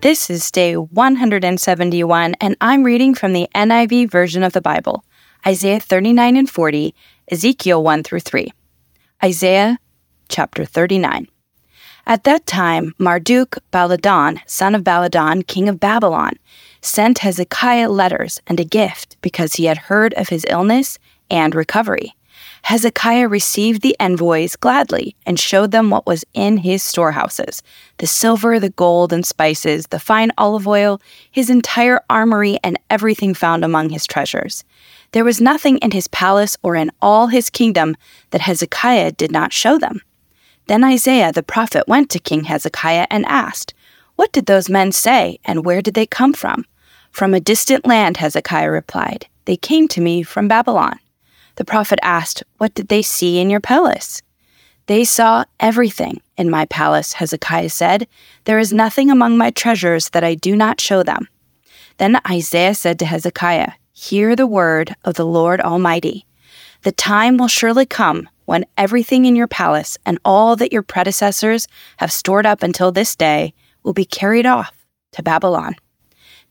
This is day 171, and I'm reading from the NIV version of the Bible Isaiah 39 and 40, Ezekiel 1 through 3. Isaiah chapter 39. At that time, Marduk Baladan, son of Baladan, king of Babylon, sent Hezekiah letters and a gift because he had heard of his illness and recovery. Hezekiah received the envoys gladly and showed them what was in his storehouses the silver, the gold, and spices, the fine olive oil, his entire armory, and everything found among his treasures. There was nothing in his palace or in all his kingdom that Hezekiah did not show them. Then Isaiah the prophet went to King Hezekiah and asked, What did those men say, and where did they come from? From a distant land, Hezekiah replied. They came to me from Babylon. The prophet asked, What did they see in your palace? They saw everything in my palace, Hezekiah said. There is nothing among my treasures that I do not show them. Then Isaiah said to Hezekiah, Hear the word of the Lord Almighty. The time will surely come when everything in your palace and all that your predecessors have stored up until this day will be carried off to Babylon.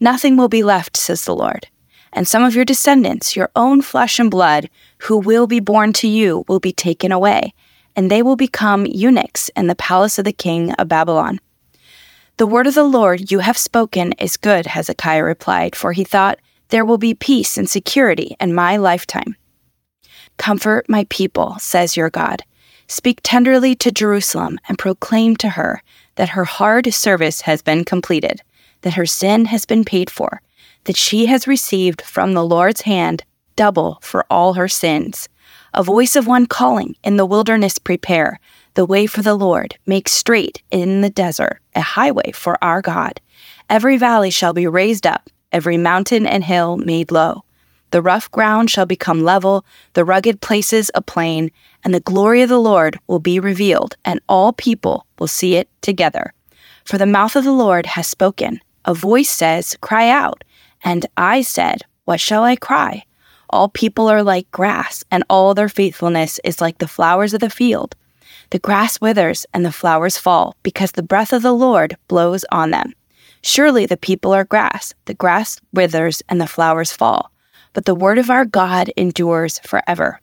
Nothing will be left, says the Lord and some of your descendants, your own flesh and blood, who will be born to you, will be taken away, and they will become eunuchs in the palace of the king of Babylon. The word of the Lord you have spoken is good, Hezekiah replied, for he thought, There will be peace and security in my lifetime. Comfort my people, says your God. Speak tenderly to Jerusalem and proclaim to her that her hard service has been completed, that her sin has been paid for that she has received from the Lord's hand double for all her sins. A voice of one calling, In the wilderness prepare the way for the Lord, make straight in the desert a highway for our God. Every valley shall be raised up, every mountain and hill made low. The rough ground shall become level, the rugged places a plain, and the glory of the Lord will be revealed, and all people will see it together. For the mouth of the Lord has spoken. A voice says, Cry out. And I said, What shall I cry? All people are like grass, and all their faithfulness is like the flowers of the field. The grass withers and the flowers fall, because the breath of the Lord blows on them. Surely the people are grass, the grass withers and the flowers fall, but the word of our God endures forever.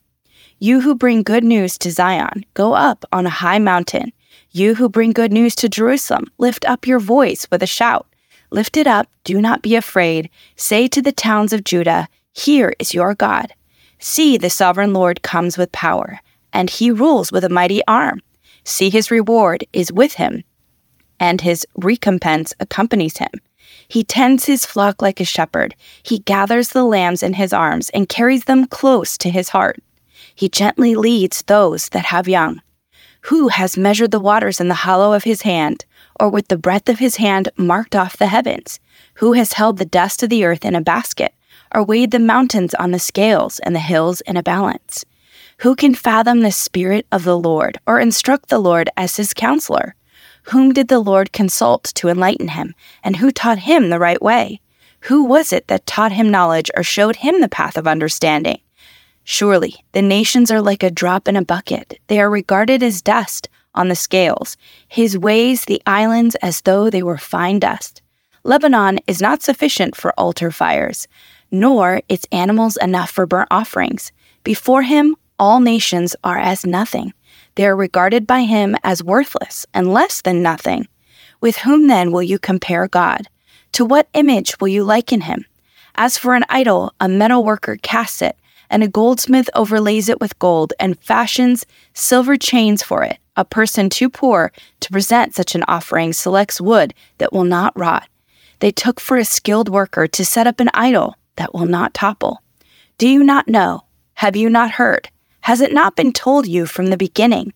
You who bring good news to Zion, go up on a high mountain. You who bring good news to Jerusalem, lift up your voice with a shout. Lift it up, do not be afraid. Say to the towns of Judah, Here is your God. See, the sovereign Lord comes with power, and he rules with a mighty arm. See, his reward is with him, and his recompense accompanies him. He tends his flock like a shepherd. He gathers the lambs in his arms and carries them close to his heart. He gently leads those that have young. Who has measured the waters in the hollow of his hand? Or with the breadth of his hand marked off the heavens? Who has held the dust of the earth in a basket, or weighed the mountains on the scales and the hills in a balance? Who can fathom the Spirit of the Lord, or instruct the Lord as his counselor? Whom did the Lord consult to enlighten him, and who taught him the right way? Who was it that taught him knowledge or showed him the path of understanding? Surely the nations are like a drop in a bucket. They are regarded as dust on the scales, his ways the islands as though they were fine dust. Lebanon is not sufficient for altar fires, nor its animals enough for burnt offerings. Before him, all nations are as nothing. They are regarded by him as worthless and less than nothing. With whom then will you compare God? To what image will you liken him? As for an idol, a metal worker casts it, and a goldsmith overlays it with gold and fashions silver chains for it. A person too poor to present such an offering selects wood that will not rot. They took for a skilled worker to set up an idol that will not topple. Do you not know? Have you not heard? Has it not been told you from the beginning?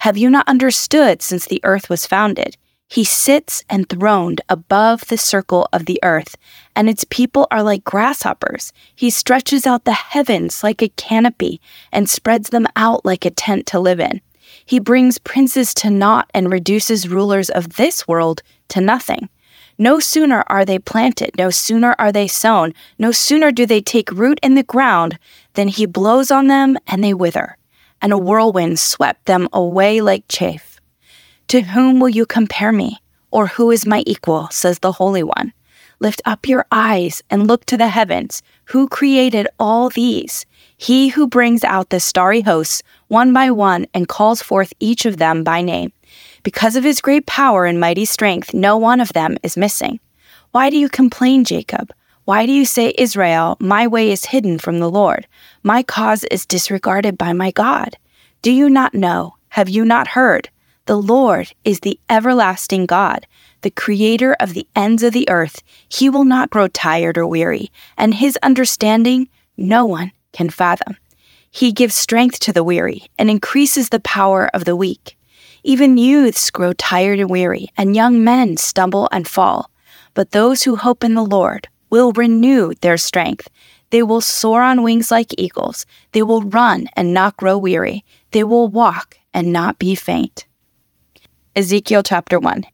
Have you not understood since the earth was founded? He sits enthroned above the circle of the earth, and its people are like grasshoppers. He stretches out the heavens like a canopy and spreads them out like a tent to live in. He brings princes to naught and reduces rulers of this world to nothing. No sooner are they planted, no sooner are they sown, no sooner do they take root in the ground than he blows on them and they wither, and a whirlwind swept them away like chaff. To whom will you compare me? Or who is my equal? says the Holy One. Lift up your eyes and look to the heavens. Who created all these? He who brings out the starry hosts one by one and calls forth each of them by name. Because of his great power and mighty strength, no one of them is missing. Why do you complain, Jacob? Why do you say, Israel, my way is hidden from the Lord? My cause is disregarded by my God. Do you not know? Have you not heard? The Lord is the everlasting God, the creator of the ends of the earth. He will not grow tired or weary, and his understanding no one can fathom. He gives strength to the weary and increases the power of the weak. Even youths grow tired and weary, and young men stumble and fall. But those who hope in the Lord will renew their strength. They will soar on wings like eagles. They will run and not grow weary. They will walk and not be faint. Ezekiel chapter 1.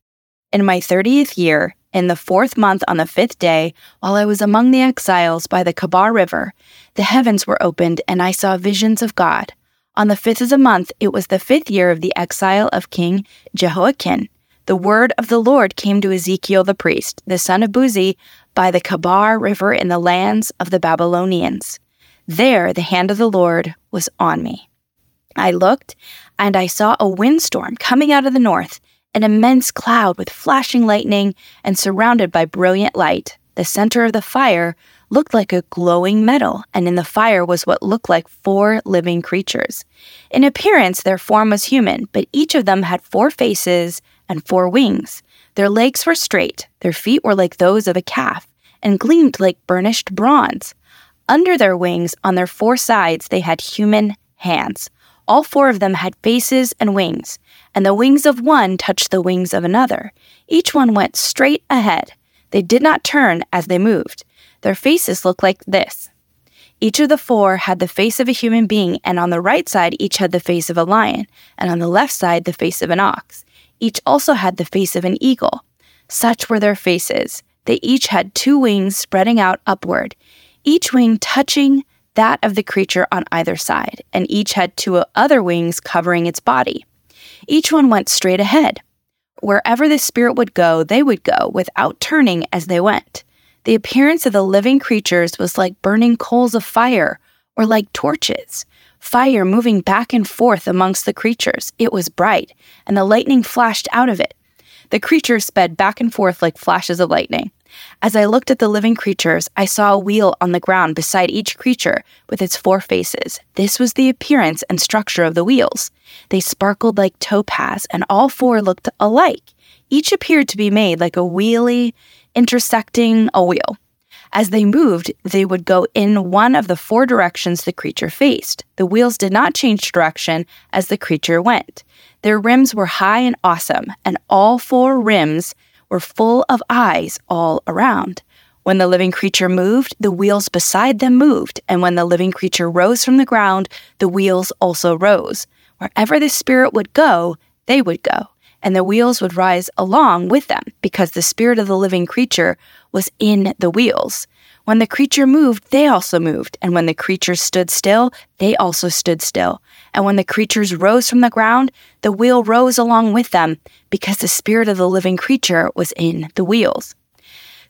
In my thirtieth year, in the fourth month on the fifth day, while I was among the exiles by the Kebar River, the heavens were opened, and I saw visions of God. On the fifth of the month, it was the fifth year of the exile of King Jehoiachin. The word of the Lord came to Ezekiel the priest, the son of Buzi, by the Kebar River in the lands of the Babylonians. There the hand of the Lord was on me. I looked, and I saw a windstorm coming out of the north, an immense cloud with flashing lightning and surrounded by brilliant light. The center of the fire looked like a glowing metal, and in the fire was what looked like four living creatures. In appearance, their form was human, but each of them had four faces and four wings. Their legs were straight, their feet were like those of a calf, and gleamed like burnished bronze. Under their wings, on their four sides, they had human hands. All four of them had faces and wings, and the wings of one touched the wings of another. Each one went straight ahead. They did not turn as they moved. Their faces looked like this. Each of the four had the face of a human being, and on the right side, each had the face of a lion, and on the left side, the face of an ox. Each also had the face of an eagle. Such were their faces. They each had two wings spreading out upward, each wing touching that of the creature on either side, and each had two other wings covering its body. Each one went straight ahead. Wherever the spirit would go, they would go without turning as they went. The appearance of the living creatures was like burning coals of fire or like torches, fire moving back and forth amongst the creatures. It was bright, and the lightning flashed out of it. The creatures sped back and forth like flashes of lightning. As I looked at the living creatures, I saw a wheel on the ground beside each creature with its four faces. This was the appearance and structure of the wheels. They sparkled like topaz, and all four looked alike. Each appeared to be made like a wheelie intersecting a wheel. As they moved, they would go in one of the four directions the creature faced. The wheels did not change direction as the creature went. Their rims were high and awesome, and all four rims were full of eyes all around. When the living creature moved, the wheels beside them moved, and when the living creature rose from the ground, the wheels also rose. Wherever the spirit would go, they would go, and the wheels would rise along with them, because the spirit of the living creature was in the wheels. When the creature moved, they also moved, and when the creature stood still, they also stood still. And when the creatures rose from the ground, the wheel rose along with them, because the spirit of the living creature was in the wheels.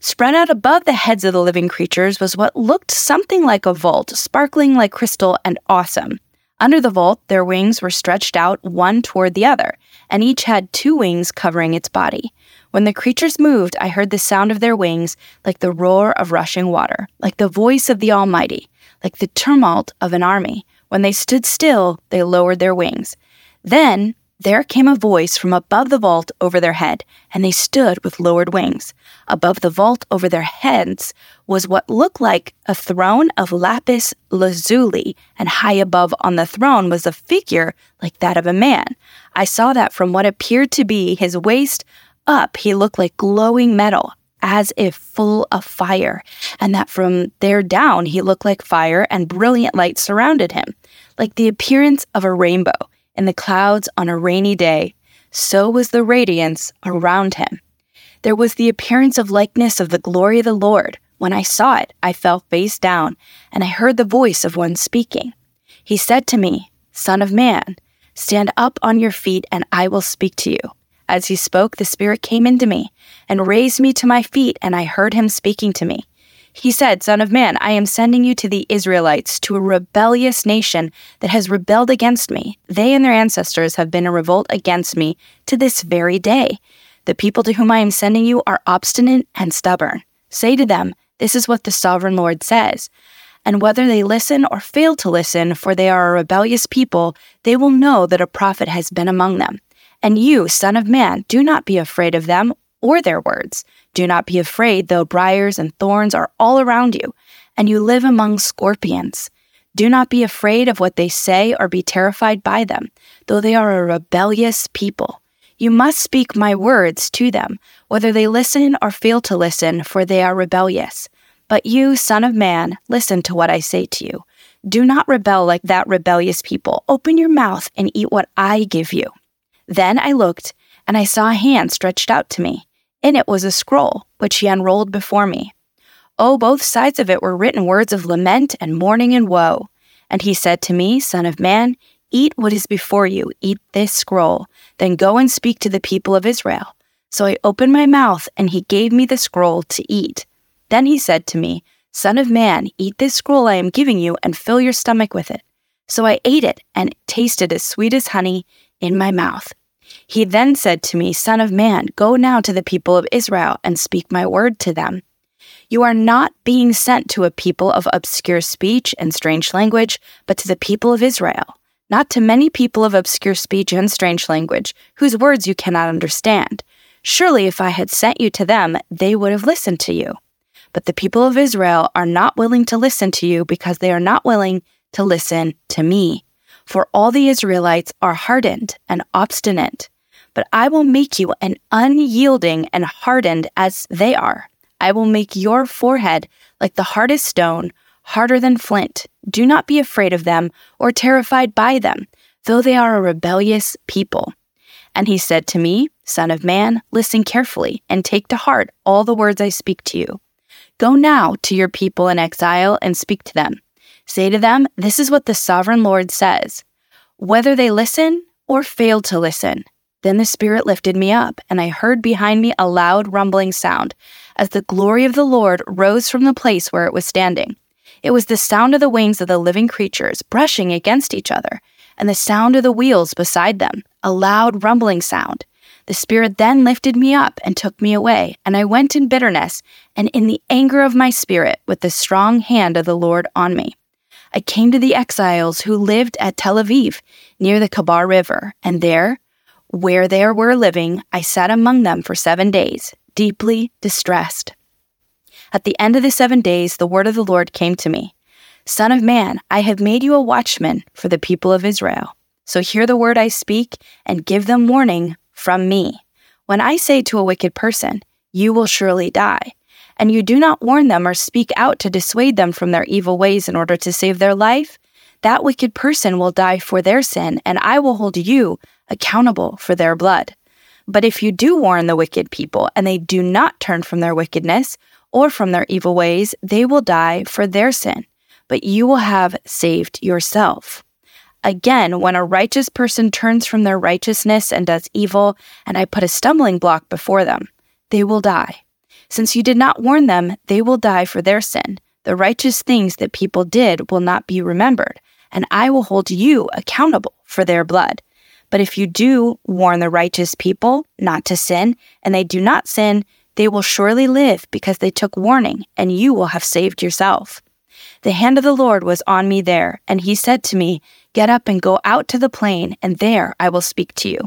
Spread out above the heads of the living creatures was what looked something like a vault, sparkling like crystal and awesome. Under the vault, their wings were stretched out one toward the other, and each had two wings covering its body. When the creatures moved, I heard the sound of their wings like the roar of rushing water, like the voice of the Almighty, like the tumult of an army. When they stood still, they lowered their wings. Then there came a voice from above the vault over their head, and they stood with lowered wings. Above the vault over their heads was what looked like a throne of lapis lazuli, and high above on the throne was a figure like that of a man. I saw that from what appeared to be his waist up, he looked like glowing metal, as if full of fire, and that from there down he looked like fire, and brilliant light surrounded him, like the appearance of a rainbow in the clouds on a rainy day, so was the radiance around him. There was the appearance of likeness of the glory of the Lord. When I saw it, I fell face down, and I heard the voice of one speaking. He said to me, Son of man, stand up on your feet, and I will speak to you. As he spoke, the Spirit came into me and raised me to my feet, and I heard him speaking to me. He said, Son of man, I am sending you to the Israelites, to a rebellious nation that has rebelled against me. They and their ancestors have been in revolt against me to this very day. The people to whom I am sending you are obstinate and stubborn. Say to them, This is what the sovereign Lord says. And whether they listen or fail to listen, for they are a rebellious people, they will know that a prophet has been among them. And you, Son of Man, do not be afraid of them or their words. Do not be afraid, though briars and thorns are all around you, and you live among scorpions. Do not be afraid of what they say or be terrified by them, though they are a rebellious people. You must speak my words to them, whether they listen or fail to listen, for they are rebellious. But you, Son of Man, listen to what I say to you. Do not rebel like that rebellious people. Open your mouth and eat what I give you. Then I looked, and I saw a hand stretched out to me. In it was a scroll, which he unrolled before me. Oh, both sides of it were written words of lament and mourning and woe. And he said to me, Son of man, eat what is before you, eat this scroll, then go and speak to the people of Israel. So I opened my mouth, and he gave me the scroll to eat. Then he said to me, Son of man, eat this scroll I am giving you, and fill your stomach with it. So I ate it, and it tasted as sweet as honey in my mouth. He then said to me, Son of man, go now to the people of Israel and speak my word to them. You are not being sent to a people of obscure speech and strange language, but to the people of Israel, not to many people of obscure speech and strange language, whose words you cannot understand. Surely, if I had sent you to them, they would have listened to you. But the people of Israel are not willing to listen to you because they are not willing to listen to me for all the Israelites are hardened and obstinate. But I will make you an unyielding and hardened as they are. I will make your forehead like the hardest stone, harder than flint. Do not be afraid of them or terrified by them, though they are a rebellious people. And he said to me, Son of man, listen carefully and take to heart all the words I speak to you. Go now to your people in exile and speak to them. Say to them, This is what the sovereign Lord says. Whether they listen or fail to listen, then the Spirit lifted me up, and I heard behind me a loud rumbling sound, as the glory of the Lord rose from the place where it was standing. It was the sound of the wings of the living creatures brushing against each other, and the sound of the wheels beside them, a loud rumbling sound. The Spirit then lifted me up and took me away, and I went in bitterness and in the anger of my spirit with the strong hand of the Lord on me. I came to the exiles who lived at Tel Aviv, near the Kebar River, and there, where they were living, I sat among them for seven days, deeply distressed. At the end of the seven days, the word of the Lord came to me Son of man, I have made you a watchman for the people of Israel. So hear the word I speak and give them warning from me. When I say to a wicked person, You will surely die, and you do not warn them or speak out to dissuade them from their evil ways in order to save their life, that wicked person will die for their sin, and I will hold you accountable for their blood. But if you do warn the wicked people, and they do not turn from their wickedness or from their evil ways, they will die for their sin, but you will have saved yourself. Again, when a righteous person turns from their righteousness and does evil, and I put a stumbling block before them, they will die. Since you did not warn them, they will die for their sin. The righteous things that people did will not be remembered, and I will hold you accountable for their blood. But if you do warn the righteous people not to sin, and they do not sin, they will surely live because they took warning, and you will have saved yourself. The hand of the Lord was on me there, and he said to me, Get up and go out to the plain, and there I will speak to you.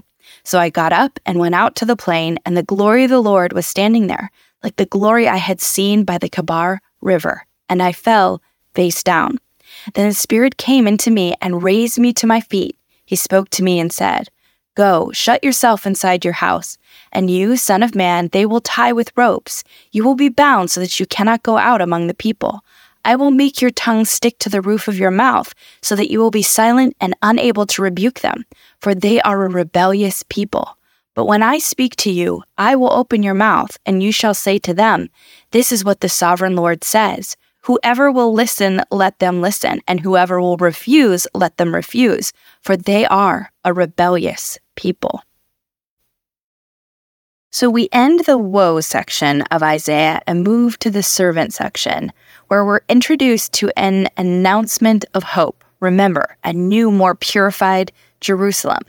So I got up and went out to the plain, and the glory of the Lord was standing there, like the glory I had seen by the Kebar River, and I fell face down. Then the Spirit came into me and raised me to my feet. He spoke to me and said, Go, shut yourself inside your house, and you, Son of Man, they will tie with ropes. You will be bound so that you cannot go out among the people. I will make your tongue stick to the roof of your mouth, so that you will be silent and unable to rebuke them, for they are a rebellious people. But when I speak to you, I will open your mouth, and you shall say to them, This is what the sovereign Lord says. Whoever will listen, let them listen, and whoever will refuse, let them refuse, for they are a rebellious people. So we end the woe section of Isaiah and move to the servant section, where we're introduced to an announcement of hope. Remember, a new, more purified Jerusalem.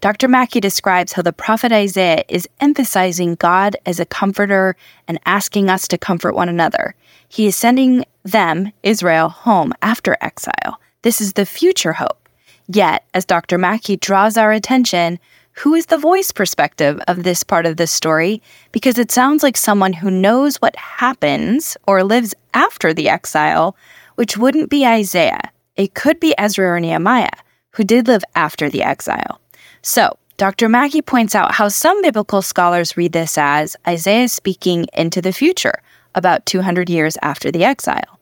Dr. Mackie describes how the prophet Isaiah is emphasizing God as a comforter and asking us to comfort one another. He is sending them, Israel, home after exile. This is the future hope. Yet, as Dr. Mackie draws our attention, who is the voice perspective of this part of the story? Because it sounds like someone who knows what happens or lives after the exile, which wouldn't be Isaiah. It could be Ezra or Nehemiah, who did live after the exile. So, Dr. Mackie points out how some biblical scholars read this as Isaiah speaking into the future, about 200 years after the exile.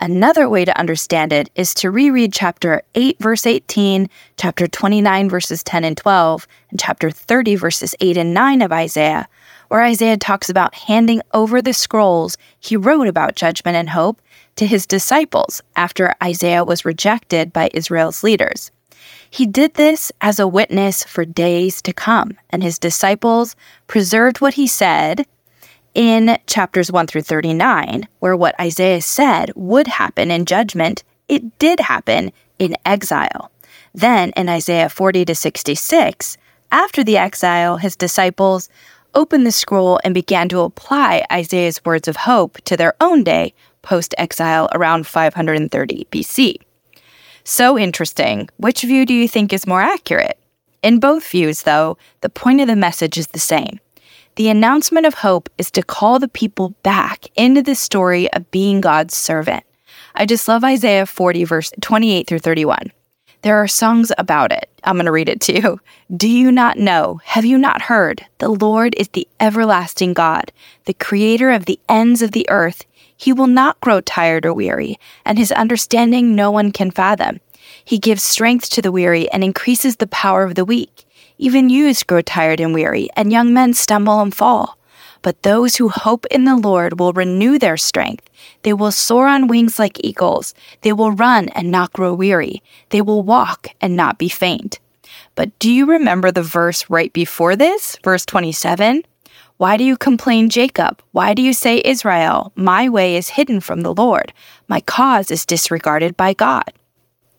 Another way to understand it is to reread chapter 8, verse 18, chapter 29, verses 10 and 12, and chapter 30, verses 8 and 9 of Isaiah, where Isaiah talks about handing over the scrolls he wrote about judgment and hope to his disciples after Isaiah was rejected by Israel's leaders. He did this as a witness for days to come, and his disciples preserved what he said in chapters 1 through 39, where what Isaiah said would happen in judgment, it did happen in exile. Then in Isaiah 40 to 66, after the exile, his disciples opened the scroll and began to apply Isaiah's words of hope to their own day post exile around 530 BC. So interesting. Which view do you think is more accurate? In both views, though, the point of the message is the same. The announcement of hope is to call the people back into the story of being God's servant. I just love Isaiah 40, verse 28 through 31. There are songs about it. I'm going to read it to you. Do you not know? Have you not heard? The Lord is the everlasting God, the creator of the ends of the earth. He will not grow tired or weary, and his understanding no one can fathom. He gives strength to the weary and increases the power of the weak. Even youths grow tired and weary, and young men stumble and fall. But those who hope in the Lord will renew their strength. They will soar on wings like eagles. They will run and not grow weary. They will walk and not be faint. But do you remember the verse right before this, verse 27? Why do you complain, Jacob? Why do you say, Israel? My way is hidden from the Lord. My cause is disregarded by God.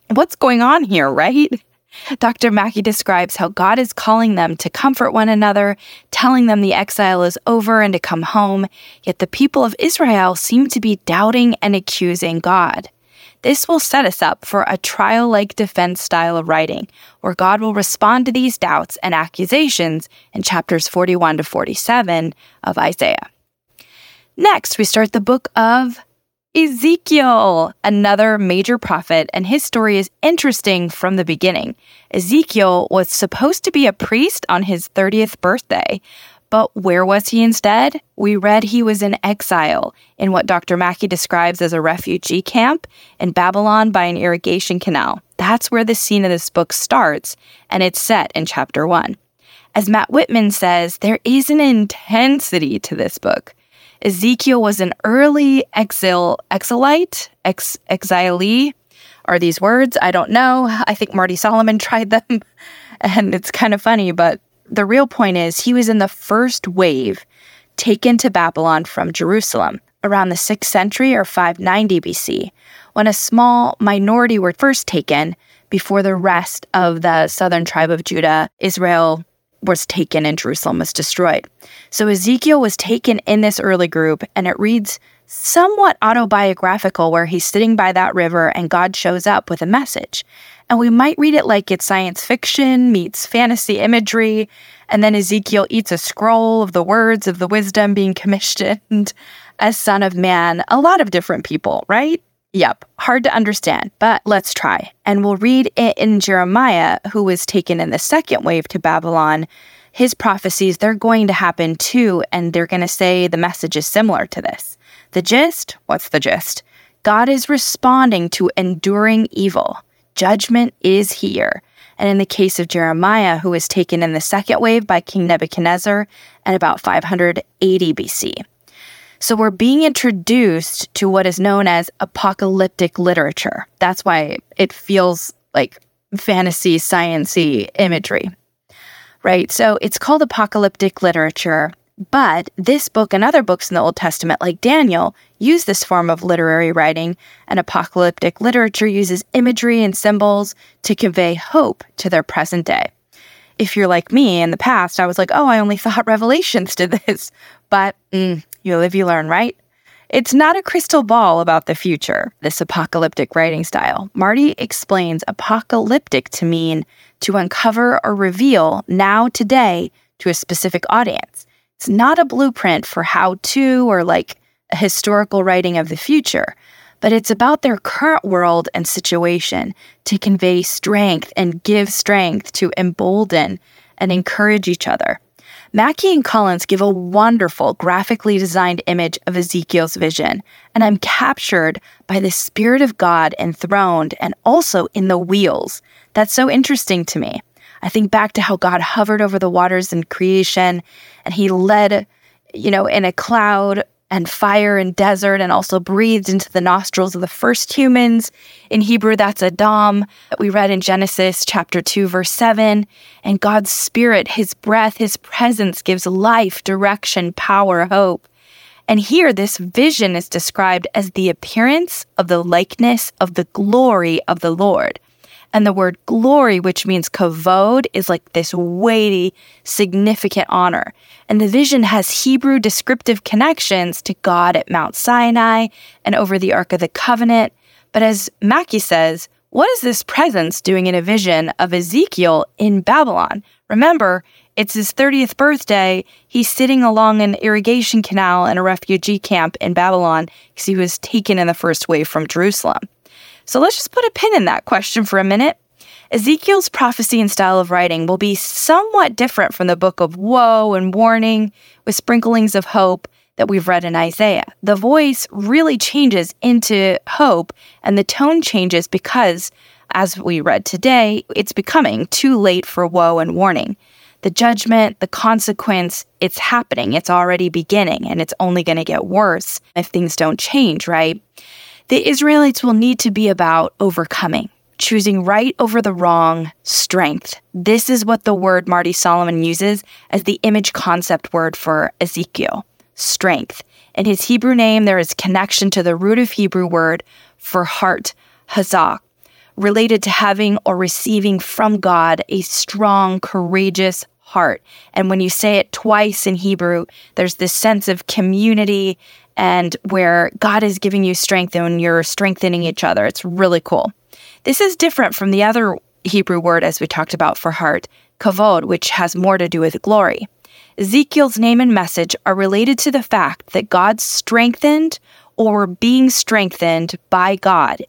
What's going on here, right? Dr. Mackie describes how God is calling them to comfort one another, telling them the exile is over and to come home, yet the people of Israel seem to be doubting and accusing God. This will set us up for a trial like defense style of writing, where God will respond to these doubts and accusations in chapters 41 to 47 of Isaiah. Next, we start the book of Ezekiel, another major prophet, and his story is interesting from the beginning. Ezekiel was supposed to be a priest on his 30th birthday, but where was he instead? We read he was in exile in what Dr. Mackie describes as a refugee camp in Babylon by an irrigation canal. That's where the scene of this book starts, and it's set in chapter 1. As Matt Whitman says, there is an intensity to this book. Ezekiel was an early exil exilite, ex exilee. Are these words? I don't know. I think Marty Solomon tried them, and it's kind of funny, but the real point is he was in the first wave taken to Babylon from Jerusalem around the 6th century or 590 BC, when a small minority were first taken before the rest of the southern tribe of Judah, Israel, was taken and Jerusalem was destroyed. So Ezekiel was taken in this early group, and it reads somewhat autobiographical, where he's sitting by that river and God shows up with a message. And we might read it like it's science fiction meets fantasy imagery, and then Ezekiel eats a scroll of the words of the wisdom being commissioned as Son of Man. A lot of different people, right? Yep, hard to understand, but let's try. And we'll read it in Jeremiah, who was taken in the second wave to Babylon. His prophecies, they're going to happen too, and they're going to say the message is similar to this. The gist? What's the gist? God is responding to enduring evil. Judgment is here. And in the case of Jeremiah, who was taken in the second wave by King Nebuchadnezzar at about 580 BC. So we're being introduced to what is known as apocalyptic literature. That's why it feels like fantasy, sciency imagery. Right? So it's called apocalyptic literature, but this book and other books in the Old Testament, like Daniel, use this form of literary writing, and apocalyptic literature uses imagery and symbols to convey hope to their present day. If you're like me in the past, I was like, oh, I only thought Revelations did this. But mm, you live, you learn, right? It's not a crystal ball about the future, this apocalyptic writing style. Marty explains apocalyptic to mean to uncover or reveal now, today, to a specific audience. It's not a blueprint for how to or like a historical writing of the future, but it's about their current world and situation to convey strength and give strength to embolden and encourage each other. Mackie and Collins give a wonderful graphically designed image of Ezekiel's vision, and I'm captured by the Spirit of God enthroned and also in the wheels. That's so interesting to me. I think back to how God hovered over the waters in creation and he led, you know, in a cloud and fire and desert and also breathed into the nostrils of the first humans. In Hebrew, that's Adam that we read in Genesis chapter 2, verse 7. And God's spirit, his breath, his presence gives life, direction, power, hope. And here, this vision is described as the appearance of the likeness of the glory of the Lord. And the word glory, which means kavod, is like this weighty, significant honor. And the vision has Hebrew descriptive connections to God at Mount Sinai and over the Ark of the Covenant. But as Mackie says, what is this presence doing in a vision of Ezekiel in Babylon? Remember, it's his 30th birthday. He's sitting along an irrigation canal in a refugee camp in Babylon because he was taken in the first wave from Jerusalem. So let's just put a pin in that question for a minute. Ezekiel's prophecy and style of writing will be somewhat different from the book of woe and warning with sprinklings of hope that we've read in Isaiah. The voice really changes into hope, and the tone changes because, as we read today, it's becoming too late for woe and warning. The judgment, the consequence, it's happening. It's already beginning, and it's only going to get worse if things don't change, right? The Israelites will need to be about overcoming, choosing right over the wrong, strength. This is what the word Marty Solomon uses as the image concept word for Ezekiel strength. In his Hebrew name, there is connection to the root of Hebrew word for heart, hazak, related to having or receiving from God a strong, courageous heart. And when you say it twice in Hebrew, there's this sense of community and where God is giving you strength and you're strengthening each other. It's really cool. This is different from the other Hebrew word, as we talked about for heart, kavod, which has more to do with glory. Ezekiel's name and message are related to the fact that God strengthened or being strengthened by God.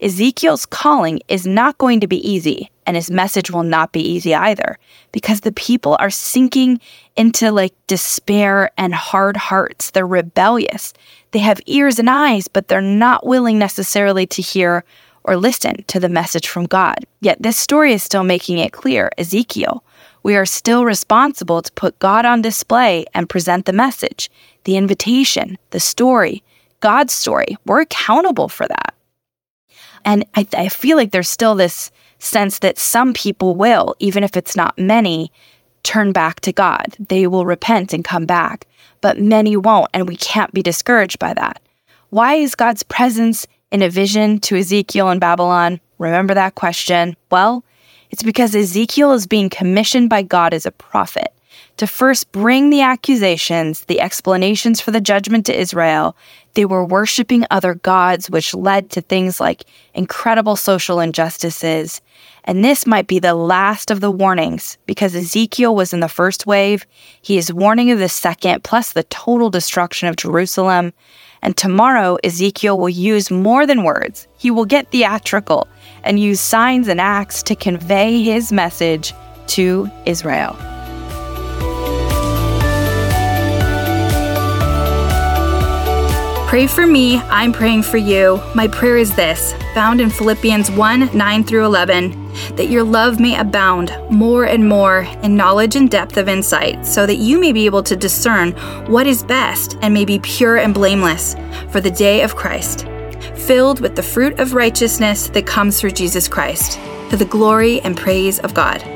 Ezekiel's calling is not going to be easy, and his message will not be easy either, because the people are sinking into like despair and hard hearts. They're rebellious. They have ears and eyes, but they're not willing necessarily to hear or listen to the message from God. Yet this story is still making it clear Ezekiel, we are still responsible to put God on display and present the message, the invitation, the story, God's story. We're accountable for that. And I, I feel like there's still this sense that some people will, even if it's not many, turn back to God. They will repent and come back, but many won't, and we can't be discouraged by that. Why is God's presence in a vision to Ezekiel in Babylon? Remember that question? Well, it's because Ezekiel is being commissioned by God as a prophet. To first bring the accusations, the explanations for the judgment to Israel, they were worshiping other gods, which led to things like incredible social injustices. And this might be the last of the warnings because Ezekiel was in the first wave. He is warning of the second, plus the total destruction of Jerusalem. And tomorrow, Ezekiel will use more than words. He will get theatrical and use signs and acts to convey his message to Israel. Pray for me, I'm praying for you. My prayer is this, found in Philippians 1 9 through 11, that your love may abound more and more in knowledge and depth of insight, so that you may be able to discern what is best and may be pure and blameless for the day of Christ, filled with the fruit of righteousness that comes through Jesus Christ, to the glory and praise of God.